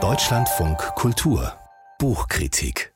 Deutschlandfunk Kultur Buchkritik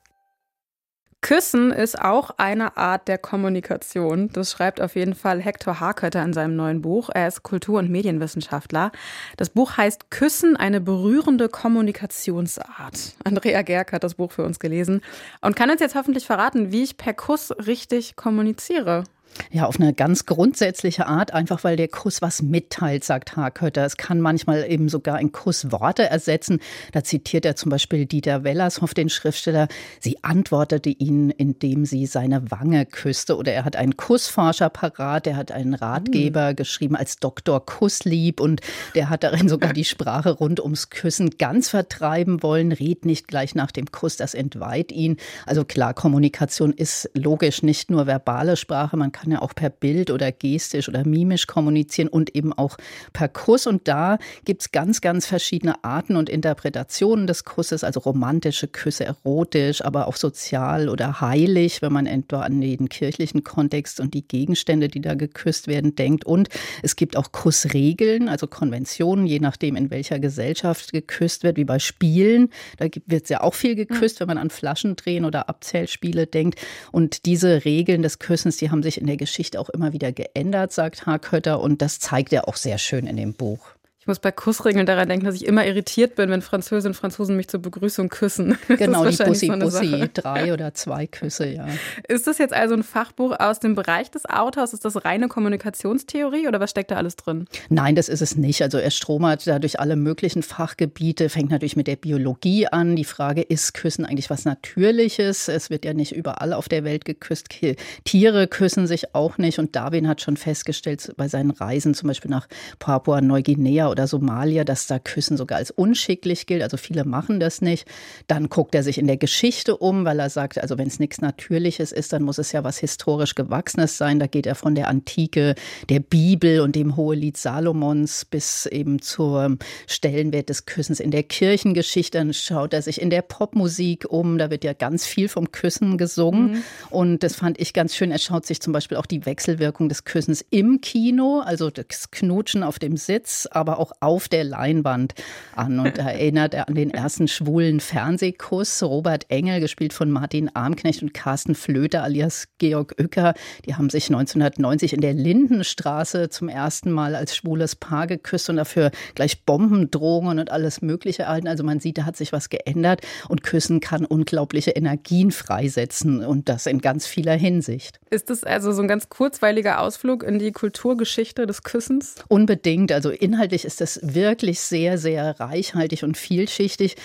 Küssen ist auch eine Art der Kommunikation. Das schreibt auf jeden Fall Hector Harkötter in seinem neuen Buch. Er ist Kultur- und Medienwissenschaftler. Das Buch heißt Küssen, eine berührende Kommunikationsart. Andrea Gerk hat das Buch für uns gelesen und kann uns jetzt hoffentlich verraten, wie ich per Kuss richtig kommuniziere. Ja, auf eine ganz grundsätzliche Art, einfach weil der Kuss was mitteilt, sagt Harkötter. Es kann manchmal eben sogar ein Kuss Worte ersetzen. Da zitiert er zum Beispiel Dieter Wellershoff, den Schriftsteller. Sie antwortete ihn, indem sie seine Wange küsste. Oder er hat einen Kussforscher parat, der hat einen Ratgeber mhm. geschrieben als Doktor Kusslieb und der hat darin sogar die Sprache rund ums Küssen ganz vertreiben wollen. Red nicht gleich nach dem Kuss, das entweiht ihn. Also klar, Kommunikation ist logisch nicht nur verbale Sprache, man kann kann ja auch per Bild oder gestisch oder mimisch kommunizieren und eben auch per Kuss. Und da gibt es ganz, ganz verschiedene Arten und Interpretationen des Kusses, also romantische Küsse, erotisch, aber auch sozial oder heilig, wenn man etwa an den kirchlichen Kontext und die Gegenstände, die da geküsst werden, denkt. Und es gibt auch Kussregeln, also Konventionen, je nachdem, in welcher Gesellschaft geküsst wird, wie bei Spielen. Da wird ja auch viel geküsst, wenn man an Flaschendrehen oder Abzählspiele denkt. Und diese Regeln des Küssens, die haben sich in der der Geschichte auch immer wieder geändert, sagt Harkötter. Und das zeigt er auch sehr schön in dem Buch. Ich muss bei Kussregeln daran denken, dass ich immer irritiert bin, wenn Französinnen und Franzosen mich zur Begrüßung küssen. Genau, die Bussi so Bussi, drei oder zwei Küsse, ja. Ist das jetzt also ein Fachbuch aus dem Bereich des Autors? Ist das reine Kommunikationstheorie oder was steckt da alles drin? Nein, das ist es nicht. Also er stromert da durch alle möglichen Fachgebiete, fängt natürlich mit der Biologie an. Die Frage, ist Küssen eigentlich was Natürliches? Es wird ja nicht überall auf der Welt geküsst. Tiere küssen sich auch nicht. Und Darwin hat schon festgestellt bei seinen Reisen, zum Beispiel nach Papua-Neuguinea oder Somalia, dass da Küssen sogar als unschicklich gilt. Also viele machen das nicht. Dann guckt er sich in der Geschichte um, weil er sagt, also wenn es nichts Natürliches ist, dann muss es ja was historisch Gewachsenes sein. Da geht er von der Antike, der Bibel und dem Hohelied Salomons bis eben zum Stellenwert des Küssens in der Kirchengeschichte. Dann schaut er sich in der Popmusik um. Da wird ja ganz viel vom Küssen gesungen. Mhm. Und das fand ich ganz schön. Er schaut sich zum Beispiel auch die Wechselwirkung des Küssens im Kino, also das Knutschen auf dem Sitz, aber auch auch auf der Leinwand an. Und da erinnert er an den ersten schwulen Fernsehkuss. Robert Engel, gespielt von Martin Armknecht und Carsten Flöter alias Georg Uecker, die haben sich 1990 in der Lindenstraße zum ersten Mal als schwules Paar geküsst und dafür gleich Bombendrohungen und alles Mögliche erhalten. Also man sieht, da hat sich was geändert und Küssen kann unglaubliche Energien freisetzen und das in ganz vieler Hinsicht. Ist das also so ein ganz kurzweiliger Ausflug in die Kulturgeschichte des Küssens? Unbedingt. Also inhaltlich ist ist das wirklich sehr, sehr reichhaltig und vielschichtig.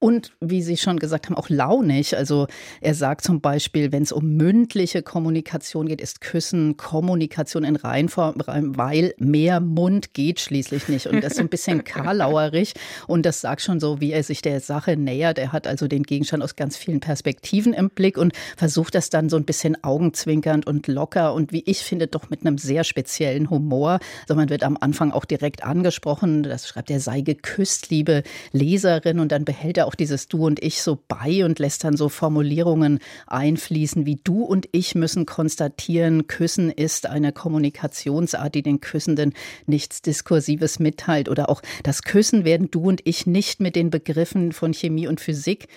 Und wie Sie schon gesagt haben, auch launig. Also er sagt zum Beispiel, wenn es um mündliche Kommunikation geht, ist Küssen Kommunikation in Reinform, weil mehr Mund geht schließlich nicht. Und das ist so ein bisschen karlauerig. Und das sagt schon so, wie er sich der Sache nähert. Er hat also den Gegenstand aus ganz vielen Perspektiven im Blick und versucht das dann so ein bisschen augenzwinkernd und locker und wie ich finde, doch mit einem sehr speziellen Humor. Also man wird am Anfang auch direkt angesprochen. Das schreibt er, sei geküsst, liebe Leserin. Und dann behält er auch dieses Du und Ich so bei und lässt dann so Formulierungen einfließen wie Du und ich müssen konstatieren, Küssen ist eine Kommunikationsart, die den Küssenden nichts Diskursives mitteilt. Oder auch das Küssen werden Du und ich nicht mit den Begriffen von Chemie und Physik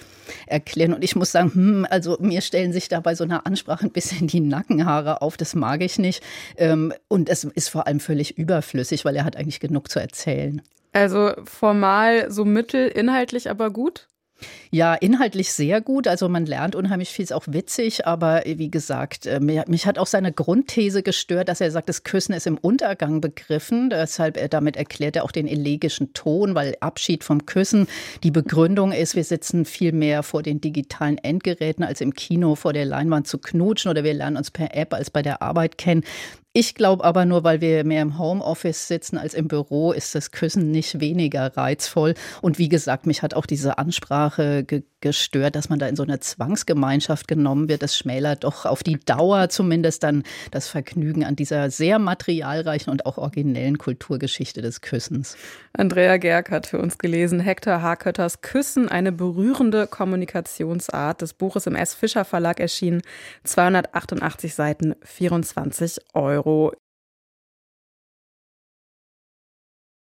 erklären. Und ich muss sagen, hm, also mir stellen sich da bei so einer Ansprache ein bisschen die Nackenhaare auf. Das mag ich nicht. Ähm, und es ist vor allem völlig überflüssig, weil er hat eigentlich genug zu erzählen. Also formal so mittel, inhaltlich aber gut? Ja, inhaltlich sehr gut. Also man lernt unheimlich viel, ist auch witzig. Aber wie gesagt, äh, mich hat auch seine Grundthese gestört, dass er sagt, das Küssen ist im Untergang begriffen. Deshalb er, damit erklärt er auch den elegischen Ton, weil Abschied vom Küssen die Begründung ist, wir sitzen viel mehr vor den digitalen Endgeräten als im Kino vor der Leinwand zu knutschen oder wir lernen uns per App als bei der Arbeit kennen. Ich glaube aber nur, weil wir mehr im Homeoffice sitzen als im Büro, ist das Küssen nicht weniger reizvoll. Und wie gesagt, mich hat auch diese Ansprache ge gestört, dass man da in so eine Zwangsgemeinschaft genommen wird. Das schmälert doch auf die Dauer zumindest dann das Vergnügen an dieser sehr materialreichen und auch originellen Kulturgeschichte des Küssens. Andrea Gerg hat für uns gelesen Hector Harkötters Küssen, eine berührende Kommunikationsart. Das Buch ist im S. Fischer Verlag erschienen. 288 Seiten, 24 Euro.